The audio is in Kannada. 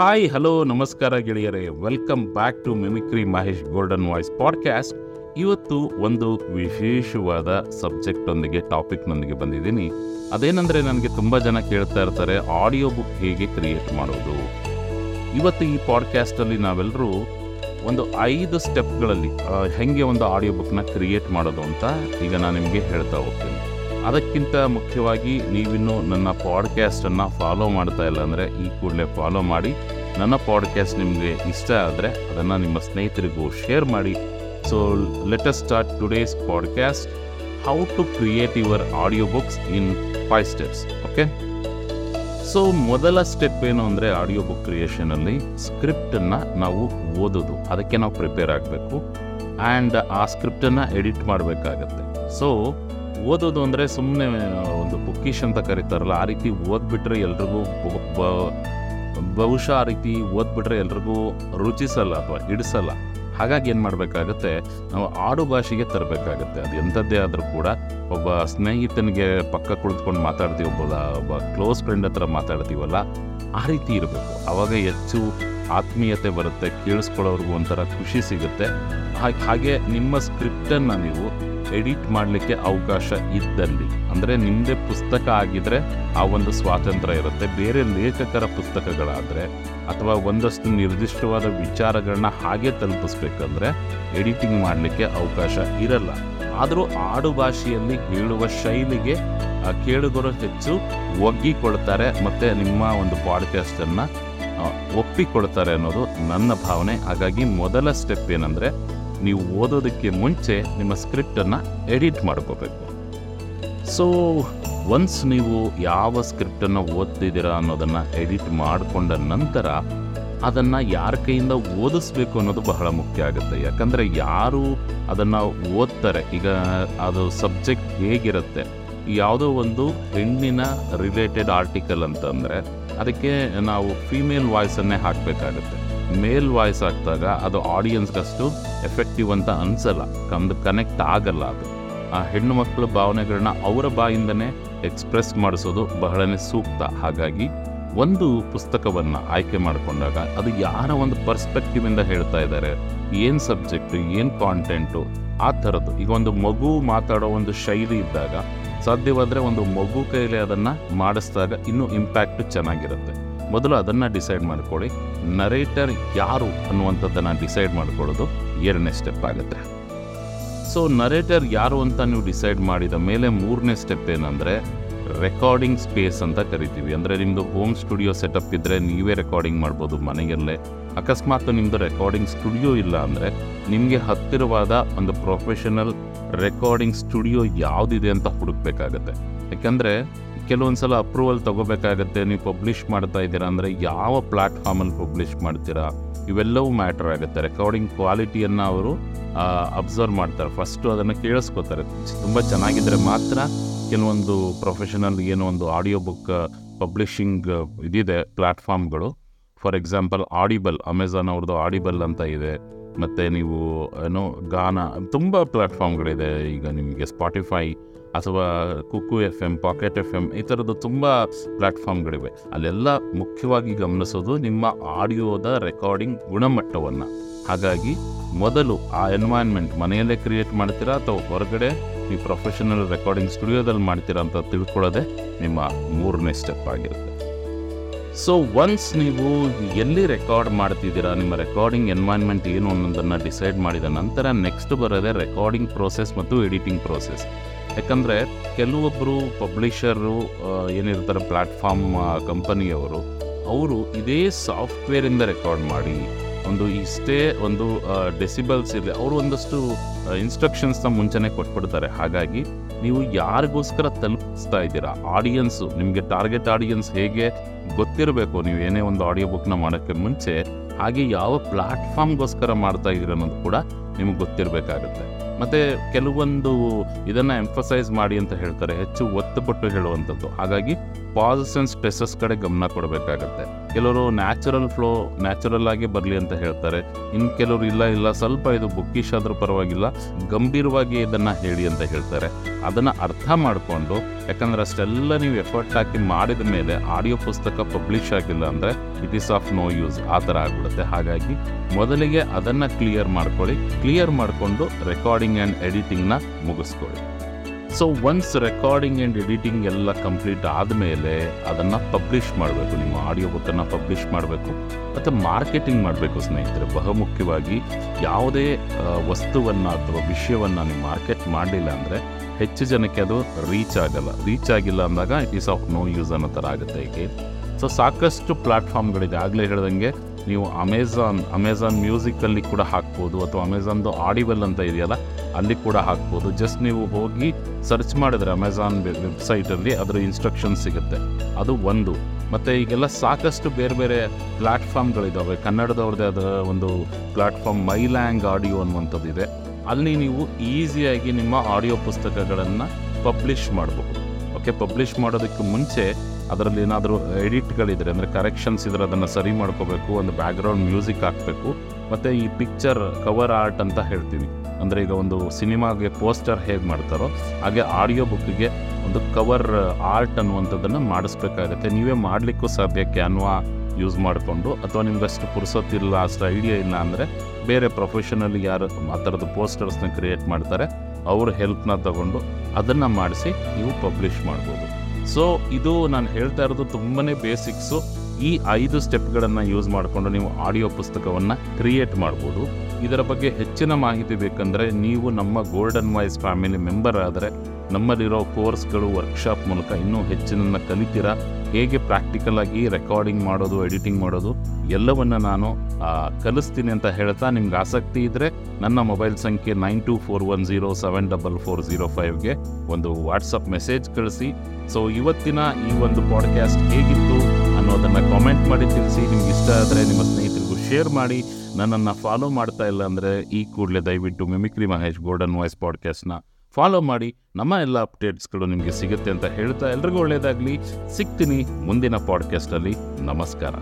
ಹಾಯ್ ಹಲೋ ನಮಸ್ಕಾರ ಗೆಳೆಯರೇ. Welcome back to mimicry Mahesh golden voice podcast ಇವತ್ತು ಒಂದು ವಿಶೇಷವಾದ ಸಬ್ಜೆಕ್ಟೊಂದಿಗೆ ಟಾಪಿಕ್ನೊಂದಿಗೆ ಬಂದಿದ್ದೀನಿ. ಅದೇನೆಂದರೆ ನನಗೆ ತುಂಬ ಜನ ಕೇಳ್ತಾ ಇರ್ತಾರೆ ಆಡಿಯೋ ಬುಕ್ ಹೇಗೆ ಕ್ರಿಯೇಟ್ ಮಾಡೋದು? ಇವತ್ತು ಈ ಪಾಡ್ಕ್ಯಾಸ್ಟಲ್ಲಿ ನಾವೆಲ್ಲರೂ ಒಂದು ಐದು ಸ್ಟೆಪ್ಗಳಲ್ಲಿ ಹೇಗೆ ಒಂದು ಆಡಿಯೋ ಬುಕ್ನ ಕ್ರಿಯೇಟ್ ಮಾಡೋದು ಅಂತ ಈಗ ನಾನು ನಿಮಗೆ ಹೇಳ್ತಾ ಹೋಗ್ತೀನಿ. ಅದಕ್ಕಿಂತ ಮುಖ್ಯವಾಗಿ ನೀವಿನ್ನೂ ನನ್ನ ಪಾಡ್ಕ್ಯಾಸ್ಟನ್ನು ಫಾಲೋ ಮಾಡ್ತಾ ಇಲ್ಲ ಅಂದರೆ ಈ ಕೂಡಲೇ ಫಾಲೋ ಮಾಡಿ. ನನ್ನ ಪಾಡ್ಕ್ಯಾಸ್ಟ್ ನಿಮಗೆ ಇಷ್ಟ ಆದರೆ ಅದನ್ನು ನಿಮ್ಮ ಸ್ನೇಹಿತರಿಗೂ ಶೇರ್ ಮಾಡಿ. So let's start today's podcast how to create your audio books in five steps okay so ಮೊದಲ ಸ್ಟೆಪ್ ಏನು ಅಂದರೆ ಆಡಿಯೋ ಬುಕ್ ಕ್ರಿಯೇಷನಲ್ಲಿ ಸ್ಕ್ರಿಪ್ಟನ್ನು ನಾವು ಓದೋದು. ಅದಕ್ಕೆ ನಾವು ಪ್ರಿಪೇರ್ ಆಗಬೇಕು. ಆ್ಯಂಡ್ ಆ ಸ್ಕ್ರಿಪ್ಟನ್ನು ಎಡಿಟ್ ಮಾಡಬೇಕಾಗತ್ತೆ. ಸೊ ಓದೋದು ಅಂದರೆ ಸುಮ್ಮನೆ ಒಂದು ಬುಕ್ಕಿಶ್ ಅಂತ ಕರೀತಾರಲ್ಲ, ಆ ರೀತಿ ಓದ್ಬಿಟ್ರೆ ಎಲ್ರಿಗೂ ಬಹುಶಃ ಆ ರೀತಿ ಓದ್ಬಿಟ್ರೆ ಎಲ್ರಿಗೂ ರುಚಿಸಲ್ಲ ಅಥವಾ ಹಿಡಿಸಲ್ಲ. ಹಾಗಾಗಿ ಏನು ಮಾಡಬೇಕಾಗತ್ತೆ, ನಾವು ಆಡು ಭಾಷೆಗೆ ತರಬೇಕಾಗತ್ತೆ. ಅದು ಎಂಥದ್ದೇ ಆದರೂ ಕೂಡ ಒಬ್ಬ ಸ್ನೇಹಿತನಿಗೆ ಪಕ್ಕ ಕುಳಿತುಕೊಂಡು ಮಾತಾಡ್ತೀವಿ, ಒಬ್ಬ ಒಬ್ಬ ಕ್ಲೋಸ್ ಫ್ರೆಂಡ್ ಹತ್ರ ಮಾತಾಡ್ತೀವಲ್ಲ, ಆ ರೀತಿ ಇರಬೇಕು. ಆವಾಗ ಹೆಚ್ಚು ಆತ್ಮೀಯತೆ ಬರುತ್ತೆ, ಕೇಳಿಸ್ಕೊಳ್ಳೋರ್ಗೂ ಒಂಥರ ಖುಷಿ ಸಿಗುತ್ತೆ. ಹಾಗೆ ನಿಮ್ಮ ಸ್ಕ್ರಿಪ್ಟನ್ನು ನೀವು ಎಡಿಟ್ ಮಾಡಲಿಕ್ಕೆ ಅವಕಾಶ ಇದ್ದಲ್ಲಿ. ಅಂದರೆ ನಿಮ್ಮದೇ ಪುಸ್ತಕ ಆಗಿದ್ರೆ ಆ ಒಂದು ಸ್ವಾತಂತ್ರ್ಯ ಇರುತ್ತೆ. ಬೇರೆ ಲೇಖಕರ ಪುಸ್ತಕಗಳಾದರೆ ಅಥವಾ ಒಂದಷ್ಟು ನಿರ್ದಿಷ್ಟವಾದ ವಿಚಾರಗಳನ್ನ ಹಾಗೆ ತಲುಪಿಸ್ಬೇಕಂದ್ರೆ ಎಡಿಟಿಂಗ್ ಮಾಡಲಿಕ್ಕೆ ಅವಕಾಶ ಇರಲ್ಲ. ಆದರೂ ಆಡು ಭಾಷೆಯಲ್ಲಿ ಹೇಳುವ ಶೈಲಿಗೆ ಕೇಳುಗರು ಹೆಚ್ಚು ಒಗ್ಗಿಕೊಳ್ತಾರೆ ಮತ್ತು ನಿಮ್ಮ ಒಂದು ಪಾಡ್ಕಾಸ್ಟನ್ನು ಒಪ್ಪಿಕೊಳ್ತಾರೆ ಅನ್ನೋದು ನನ್ನ ಭಾವನೆ. ಹಾಗಾಗಿ ಮೊದಲ ಸ್ಟೆಪ್ ಏನಂದರೆ ನೀವು ಓದೋದಕ್ಕೆ ಮುಂಚೆ ನಿಮ್ಮ ಸ್ಕ್ರಿಪ್ಟನ್ನು ಎಡಿಟ್ ಮಾಡ್ಕೋಬೇಕು. ಸೊ ಒನ್ಸ್ ನೀವು ಯಾವ ಸ್ಕ್ರಿಪ್ಟನ್ನು ಓದ್ತಿದ್ದೀರಾ ಅನ್ನೋದನ್ನು ಎಡಿಟ್ ಮಾಡಿಕೊಂಡ ನಂತರ ಅದನ್ನು ಯಾರ ಕೈಯಿಂದ ಓದಿಸ್ಬೇಕು ಅನ್ನೋದು ಬಹಳ ಮುಖ್ಯ ಆಗುತ್ತೆ. ಯಾಕಂದರೆ ಯಾರು ಅದನ್ನು ಓದ್ತಾರೆ, ಈಗ ಅದು ಸಬ್ಜೆಕ್ಟ್ ಹೇಗಿರುತ್ತೆ, ಯಾವುದೋ ಒಂದು ಹೆಣ್ಣಿನ ರಿಲೇಟೆಡ್ ಆರ್ಟಿಕಲ್ ಅಂತಂದರೆ ಅದಕ್ಕೆ ನಾವು ಫೀಮೇಲ್ ವಾಯ್ಸನ್ನೇ ಹಾಕಬೇಕಾಗುತ್ತೆ. ಮೇಲ್ ವಾಯ್ಸ್ ಆಗ್ತಾಗ ಅದು ಆಡಿಯನ್ಸ್ಗಷ್ಟು ಎಫೆಕ್ಟಿವ್ ಅಂತ ಅನಿಸಲ್ಲ. ಕಮ್ದು ಕನೆಕ್ಟ್ ಆಗಲ್ಲ ಅದು. ಆ ಹೆಣ್ಣು ಮಕ್ಕಳ ಭಾವನೆಗಳನ್ನ ಅವರ ಬಾಯಿಂದನೇ ಎಕ್ಸ್ಪ್ರೆಸ್ ಮಾಡಿಸೋದು ಬಹಳನೇ ಸೂಕ್ತ. ಹಾಗಾಗಿ ಒಂದು ಪುಸ್ತಕವನ್ನು ಆಯ್ಕೆ ಮಾಡಿಕೊಂಡಾಗ ಅದು ಯಾರ ಒಂದು ಪರ್ಸ್ಪೆಕ್ಟಿವಿಂದ ಹೇಳ್ತಾ ಇದ್ದಾರೆ ಏನು ಸಬ್ಜೆಕ್ಟು ಏನು ಕಾಂಟೆಂಟು ಆ ಥರದ್ದು. ಈಗ ಒಂದು ಮಗು ಮಾತಾಡೋ ಒಂದು ಶೈಲಿ ಇದ್ದಾಗ ಸಾಧ್ಯವಾದರೆ ಒಂದು ಮಗು ಕೈಲಿ ಅದನ್ನು ಮಾಡಿಸಿದಾಗ ಇನ್ನೂ ಇಂಪ್ಯಾಕ್ಟ್ ಚೆನ್ನಾಗಿರುತ್ತೆ. ಮೊದಲು ಅದನ್ನು ಡಿಸೈಡ್ ಮಾಡ್ಕೊಳ್ಳಿ. ನರೇಟರ್ ಯಾರು ಅನ್ನುವಂಥದ್ದನ್ನು ಡಿಸೈಡ್ ಮಾಡ್ಕೊಳ್ಳೋದು ಎರಡನೇ ಸ್ಟೆಪ್ ಆಗುತ್ತೆ. ಸೊ ನರೇಟರ್ ಯಾರು ಅಂತ ನೀವು ಡಿಸೈಡ್ ಮಾಡಿದ ಮೇಲೆ ಮೂರನೇ ಸ್ಟೆಪ್ ಏನಂದರೆ ರೆಕಾರ್ಡಿಂಗ್ ಸ್ಪೇಸ್ ಅಂತ ಕರಿತೀವಿ. ಅಂದರೆ ನಿಮ್ಮದು ಹೋಮ್ ಸ್ಟುಡಿಯೋ ಸೆಟಪ್ ಇದ್ದರೆ ನೀವೇ ರೆಕಾರ್ಡಿಂಗ್ ಮಾಡ್ಬೋದು ಮನೆಯಲ್ಲೇ. ಅಕಸ್ಮಾತ್ ನಿಮ್ಮದು ರೆಕಾರ್ಡಿಂಗ್ ಸ್ಟುಡಿಯೋ ಇಲ್ಲ ಅಂದರೆ ನಿಮಗೆ ಹತ್ತಿರವಾದ ಒಂದು ಪ್ರೊಫೆಷನಲ್ ರೆಕಾರ್ಡಿಂಗ್ ಸ್ಟುಡಿಯೋ ಯಾವುದಿದೆ ಅಂತ ಹುಡುಕ್ಬೇಕಾಗತ್ತೆ. ಯಾಕಂದರೆ ಕೆಲವೊಂದು ಸಲ ಅಪ್ರೂವಲ್ ತೊಗೋಬೇಕಾಗತ್ತೆ, ನೀವು ಪಬ್ಲಿಷ್ ಮಾಡ್ತಾ ಇದ್ದೀರಾ ಅಂದರೆ ಯಾವ ಪ್ಲ್ಯಾಟ್ಫಾರ್ಮಲ್ಲಿ ಪಬ್ಲಿಷ್ ಮಾಡ್ತೀರಾ, ಇವೆಲ್ಲವೂ ಮ್ಯಾಟರ್ ಆಗುತ್ತೆ. ರೆಕಾರ್ಡಿಂಗ್ ಕ್ವಾಲಿಟಿಯನ್ನು ಅವರು ಅಬ್ಸರ್ವ್ ಮಾಡ್ತಾರೆ. ಫಸ್ಟು ಅದನ್ನು ಕೇಳಿಸ್ಕೋತಾರೆ. ತುಂಬ ಚೆನ್ನಾಗಿದ್ದರೆ ಮಾತ್ರ ಕೆಲವೊಂದು ಪ್ರೊಫೆಷನಲ್ ಏನೋ ಒಂದು ಆಡಿಯೋ ಬುಕ್ ಪಬ್ಲಿಷಿಂಗ್ ಇದಿದೆ ಪ್ಲ್ಯಾಟ್ಫಾರ್ಮ್ಗಳು ಫಾರ್ ಎಕ್ಸಾಂಪಲ್ ಆಡಿಬಲ್ ಅಮೆಝಾನ್ ಅವ್ರದ್ದು ಆಡಿಬಲ್ ಅಂತ ಇದೆ. ಮತ್ತು ನೀವು, ಏನೋ ಗಾನ ತುಂಬ ಪ್ಲ್ಯಾಟ್ಫಾರ್ಮ್ಗಳಿದೆ ಈಗ ನಿಮಗೆ. ಸ್ಪಾಟಿಫೈ ಅಥವಾ Kukku F M pocket F M ಈ ಥರದ್ದು ತುಂಬ ಪ್ಲಾಟ್ಫಾರ್ಮ್ಗಳಿವೆ. ಅಲ್ಲೆಲ್ಲ ಮುಖ್ಯವಾಗಿ ಗಮನಿಸೋದು ನಿಮ್ಮ ಆಡಿಯೋದ ರೆಕಾರ್ಡಿಂಗ್ ಗುಣಮಟ್ಟವನ್ನು. ಹಾಗಾಗಿ ಮೊದಲು ಆ ಎನ್ವೈರ್ನ್ಮೆಂಟ್ ಮನೆಯಲ್ಲೇ ಕ್ರಿಯೇಟ್ ಮಾಡ್ತೀರಾ ಅಥವಾ ಹೊರಗಡೆ ನೀವು ಪ್ರೊಫೆಷನಲ್ ರೆಕಾರ್ಡಿಂಗ್ ಸ್ಟುಡಿಯೋದಲ್ಲಿ ಮಾಡ್ತೀರಾ ಅಂತ ತಿಳ್ಕೊಳ್ಳೋದೆ ನಿಮ್ಮ ಮೂರನೇ ಸ್ಟೆಪ್ ಆಗಿರುತ್ತೆ. ಸೊ, ಒನ್ಸ್ ನೀವು ಎಲ್ಲಿ ರೆಕಾರ್ಡ್ ಮಾಡ್ತಿದ್ದೀರಾ, ನಿಮ್ಮ ರೆಕಾರ್ಡಿಂಗ್ ಎನ್ವೈರ್ನ್ಮೆಂಟ್ ಏನು ಅನ್ನೋದನ್ನು ಡಿಸೈಡ್ ಮಾಡಿದ ನಂತರ ನೆಕ್ಸ್ಟ್ ಬರೋದೇ ರೆಕಾರ್ಡಿಂಗ್ ಪ್ರೋಸೆಸ್ ಮತ್ತು ಎಡಿಟಿಂಗ್ ಪ್ರೋಸೆಸ್. ಯಾಕಂದರೆ ಕೆಲವೊಬ್ಬರು ಪಬ್ಲಿಷರು ಏನಿರ್ತಾರೆ ಪ್ಲ್ಯಾಟ್ಫಾರ್ಮ್ ಕಂಪನಿಯವರು, ಅವರು ಇದೇ ಸಾಫ್ಟ್ವೇರಿಂದ ರೆಕಾರ್ಡ್ ಮಾಡಿ, ಒಂದು ಇಷ್ಟೇ ಒಂದು ಡೆಸಿಬಲ್ಸ್ ಇದೆ ಅವರು ಒಂದಷ್ಟು ಇನ್ಸ್ಟ್ರಕ್ಷನ್ಸ್ನ ಮುಂಚೆನೇ ಕೊಟ್ಬಿಡ್ತಾರೆ. ಹಾಗಾಗಿ ನೀವು ಯಾರಿಗೋಸ್ಕರ ತಲುಪಿಸ್ತಾ ಇದ್ದೀರಾ? ಆಡಿಯನ್ಸು, ನಿಮಗೆ ಟಾರ್ಗೆಟ್ ಆಡಿಯನ್ಸ್ ಹೇಗೆ ಗೊತ್ತಿರಬೇಕು? ನೀವು ಏನೇ ಒಂದು ಆಡಿಯೋ ಬುಕ್ನ ಮಾಡೋಕ್ಕೆ ಮುಂಚೆ, ಹಾಗೆ ಯಾವ ಪ್ಲ್ಯಾಟ್ಫಾರ್ಮ್ಗೋಸ್ಕರ ಮಾಡ್ತಾ ಇದ್ದೀರ ಅನ್ನೋದು ಕೂಡ ನಿಮಗೆ ಗೊತ್ತಿರಬೇಕಾಗುತ್ತೆ. ಮತ್ತು ಕೆಲವೊಂದು ಇದನ್ನು ಎಂಫಸೈಸ್ ಮಾಡಿ ಅಂತ ಹೇಳ್ತಾರೆ. ಹೆಚ್ಚು ಒತ್ತು ಕೊಟ್ಟು ಹೇಳುವಂಥದ್ದು. ಹಾಗಾಗಿ ಪಾಸಸ್ ಆ್ಯಂಡ್ ಸ್ಟ್ರೆಸಸ್ ಕಡೆ ಗಮನ ಕೊಡಬೇಕಾಗತ್ತೆ. ಕೆಲವರು ನ್ಯಾಚುರಲ್ ಫ್ಲೋ, ನ್ಯಾಚುರಲ್ ಆಗಿ ಬರಲಿ ಅಂತ ಹೇಳ್ತಾರೆ. ಇನ್ನು ಕೆಲವರು ಇಲ್ಲ ಇಲ್ಲ, ಸ್ವಲ್ಪ ಇದು ಬುಕ್ಕಿಶ್ ಆದರೂ ಪರವಾಗಿಲ್ಲ, ಗಂಭೀರವಾಗಿ ಇದನ್ನು ಹೇಳಿ ಅಂತ ಹೇಳ್ತಾರೆ. ಅದನ್ನು ಅರ್ಥ ಮಾಡಿಕೊಂಡು, ಯಾಕಂದರೆ ಅಷ್ಟೆಲ್ಲ ನೀವು ಎಫರ್ಟ್ ಹಾಕಿ ಮಾಡಿದ ಮೇಲೆ ಆಡಿಯೋ ಪುಸ್ತಕ ಪಬ್ಲಿಷ್ ಆಗಿಲ್ಲ ಅಂದರೆ it is of no use, ಆ ಥರ ಆಗ್ಬಿಡುತ್ತೆ. ಹಾಗಾಗಿ ಮೊದಲಿಗೆ ಅದನ್ನು ಕ್ಲಿಯರ್ ಮಾಡ್ಕೊಳ್ಳಿ. ಕ್ಲಿಯರ್ ಮಾಡಿಕೊಂಡು ರೆಕಾರ್ಡಿಂಗ್ ಆ್ಯಂಡ್ ಎಡಿಟಿಂಗ್ನ ಮುಗಿಸ್ಕೊಳ್ಳಿ. So once recording and editing ಎಲ್ಲ ಕಂಪ್ಲೀಟ್ ಆದಮೇಲೆ ಅದನ್ನು ಪಬ್ಲಿಷ್ ಮಾಡಬೇಕು. ನಿಮ್ಮ ಆಡಿಯೋ ಬುಕ್ಕನ್ನು ಪಬ್ಲಿಷ್ ಮಾಡಬೇಕು. ಮತ್ತು ಮಾರ್ಕೆಟಿಂಗ್ ಮಾಡಬೇಕು ಸ್ನೇಹಿತರೆ. ಬಹುಮುಖ್ಯವಾಗಿ ಯಾವುದೇ ವಸ್ತುವನ್ನು ಅಥವಾ ವಿಷಯವನ್ನು ನೀವು ಮಾರ್ಕೆಟ್ ಮಾಡಲಿಲ್ಲ ಅಂದರೆ ಹೆಚ್ಚು ಜನಕ್ಕೆ ಅದು ರೀಚ್ ಆಗಲ್ಲ. ರೀಚ್ ಆಗಿಲ್ಲ ಅಂದಾಗ it is of no use ಅನ್ನೋ ಥರ ಆಗುತ್ತೆ. ಈಗ ಸೊ ಸಾಕಷ್ಟು ಪ್ಲ್ಯಾಟ್ಫಾರ್ಮ್ಗಳಿದೆ ಆಗಲೇ ಹೇಳ್ದಂಗೆ ನೀವು ಅಮೆಝಾನ್ ಅಮೆಝಾನ್ ಮ್ಯೂಸಿಕಲ್ಲಿ ಕೂಡ ಹಾಕ್ಬೋದು ಅಥವಾ ಅಮೆಝಾನ್ದು ಆಡಿಬಲ್ ಅಂತ ಇದೆಯಲ್ಲ, ಅಲ್ಲಿ ಕೂಡ ಹಾಕ್ಬೋದು. ಜಸ್ಟ್ ನೀವು ಹೋಗಿ ಸರ್ಚ್ ಮಾಡಿದರೆ ಅಮೆಝಾನ್ ವೆಬ್ಸೈಟಲ್ಲಿ ಅದರ ಇನ್ಸ್ಟ್ರಕ್ಷನ್ ಸಿಗುತ್ತೆ. ಅದು ಒಂದು. ಮತ್ತು ಈಗೆಲ್ಲ ಸಾಕಷ್ಟು ಬೇರೆ ಬೇರೆ ಪ್ಲ್ಯಾಟ್ಫಾರ್ಮ್ಗಳಿದ್ದಾವೆ ಕನ್ನಡದವ್ರದ್ದೇ ಆದ ಒಂದು ಪ್ಲ್ಯಾಟ್ಫಾರ್ಮ್ ಮೈಲ್ಯಾಂಗ್ ಆಡಿಯೋ ಅನ್ನುವಂಥದ್ದಿದೆ ಅಲ್ಲಿ ನೀವು ಈಸಿಯಾಗಿ ನಿಮ್ಮ ಆಡಿಯೋ ಪುಸ್ತಕಗಳನ್ನು ಪಬ್ಲಿಷ್ ಮಾಡಬಹುದು ಓಕೆ ಪಬ್ಲಿಷ್ ಮಾಡೋದಕ್ಕೆ ಮುಂಚೆ ಅದರಲ್ಲಿ ಏನಾದರೂ ಎಡಿಟ್ಗಳಿದ್ರೆ, ಅಂದರೆ ಕರೆಕ್ಷನ್ಸ್ ಇದ್ರೆ ಅದನ್ನು ಸರಿ ಮಾಡ್ಕೋಬೇಕು, ಒಂದು ಬ್ಯಾಕ್ಗ್ರೌಂಡ್ ಮ್ಯೂಸಿಕ್ ಹಾಕಬೇಕು, ಮತ್ತು ಈ ಪಿಕ್ಚರ್ ಕವರ್ ಆರ್ಟ್ ಅಂತ ಹೇಳ್ತೀವಿ. ಅಂದರೆ ಈಗ ಒಂದು ಸಿನಿಮಾಗೆ ಪೋಸ್ಟರ್ ಹೇಗೆ ಮಾಡ್ತಾರೋ, ಹಾಗೆ ಆಡಿಯೋ ಬುಕ್ಕಿಗೆ ಒಂದು ಕವರ್ ಆರ್ಟ್ ಅನ್ನುವಂಥದ್ದನ್ನು ಮಾಡಿಸ್ಬೇಕಾಗತ್ತೆ. ನೀವೇ ಮಾಡಲಿಕ್ಕೂ ಸಾಧ್ಯ ಕ್ಯಾನ್ವಾ ಯೂಸ್ ಮಾಡಿಕೊಂಡು, ಅಥವಾ ನಿಮ್ಗಷ್ಟು ಪುರ್ಸೊತ್ತಿಲ್ಲ ಅಷ್ಟು ಐಡಿಯಾ ಇಲ್ಲ ಅಂದರೆ ಬೇರೆ ಪ್ರೊಫೆಷನಲ್ ಯಾರು ಆ ಥರದ್ದು ಪೋಸ್ಟರ್ಸ್ನ ಕ್ರಿಯೇಟ್ ಮಾಡ್ತಾರೆ, ಅವ್ರ ಹೆಲ್ಪ್ನ ತಗೊಂಡು ಅದನ್ನು ಮಾಡಿಸಿ ನೀವು ಪಬ್ಲಿಷ್ ಮಾಡ್ಬೋದು. ಸೊ ಇದು ನಾನು ಹೇಳ್ತಾ ಇರೋದು ತುಂಬಾ ಬೇಸಿಕ್ಸು ಈ ಐದು ಸ್ಟೆಪ್ಗಳನ್ನು ಯೂಸ್ ಮಾಡಿಕೊಂಡು ನೀವು ಆಡಿಯೋ ಪುಸ್ತಕವನ್ನು ಕ್ರಿಯೇಟ್ ಮಾಡ್ಬೋದು. ಇದರ ಬಗ್ಗೆ ಹೆಚ್ಚಿನ ಮಾಹಿತಿ ಬೇಕಂದರೆ ನೀವು ನಮ್ಮ ಗೋಲ್ಡನ್ ವಾಯ್ಸ್ ಫ್ಯಾಮಿಲಿ ಮೆಂಬರ್ ಆದರೆ ನಮ್ಮಲ್ಲಿರೋ ಕೋರ್ಸ್ಗಳು ವರ್ಕ್ಶಾಪ್ ಮೂಲಕ ಇನ್ನೂ ಹೆಚ್ಚಿನ ಕಲಿತೀರಾ? ಹೇಗೆ ಪ್ರಾಕ್ಟಿಕಲ್ ಆಗಿ ರೆಕಾರ್ಡಿಂಗ್ ಮಾಡೋದು ಎಡಿಟಿಂಗ್ ಮಾಡೋದು? ಎಲ್ಲವನ್ನು ನಾನು ಕಲಿಸ್ತೀನಿ ಅಂತ ಹೇಳ್ತಾ ನಿಮ್ಗೆ ಆಸಕ್ತಿ ಇದ್ದರೆ ನನ್ನ ಮೊಬೈಲ್ ಸಂಖ್ಯೆ nine two four one zero seven double four zero ಫೈವ್ಗೆ ಒಂದು ವಾಟ್ಸಪ್ ಮೆಸೇಜ್ ಕಳಿಸಿ. ಸೊ ಇವತ್ತಿನ ಈ ಒಂದು ಪಾಡ್ಕ್ಯಾಸ್ಟ್ ಹೇಗಿತ್ತು? ಅನ್ನೋದನ್ನು ಕಾಮೆಂಟ್ ಮಾಡಿ ತಿಳಿಸಿ, ನಿಮ್ಗೆ ಇಷ್ಟ ಆದರೆ ನಿಮ್ಮ ಸ್ನೇಹಿತರಿಗೂ ಶೇರ್ ಮಾಡಿ. ನನ್ನನ್ನು ಫಾಲೋ ಮಾಡ್ತಾ ಇಲ್ಲ ಅಂದರೆ ಈ ಕೂಡಲೇ ದಯವಿಟ್ಟು ಮಿಮಿಕ್ರಿ ಮಹೇಶ್ ಗೋಲ್ಡನ್ ವಾಯ್ಸ್ ಪಾಡ್ಕಾಸ್ಟ್ನ ಫಾಲೋ ಮಾಡಿ. ನಮ್ಮ ಎಲ್ಲ ಅಪ್ಡೇಟ್ಸ್ಗಳು ನಿಮಗೆ ಸಿಗುತ್ತೆ ಅಂತ ಹೇಳ್ತಾ ಎಲ್ರಿಗೂ ಒಳ್ಳೆಯದಾಗಲಿ ಸಿಗ್ತೀನಿ ಮುಂದಿನ ಪಾಡ್ಕಾಸ್ಟಲ್ಲಿ ನಮಸ್ಕಾರ.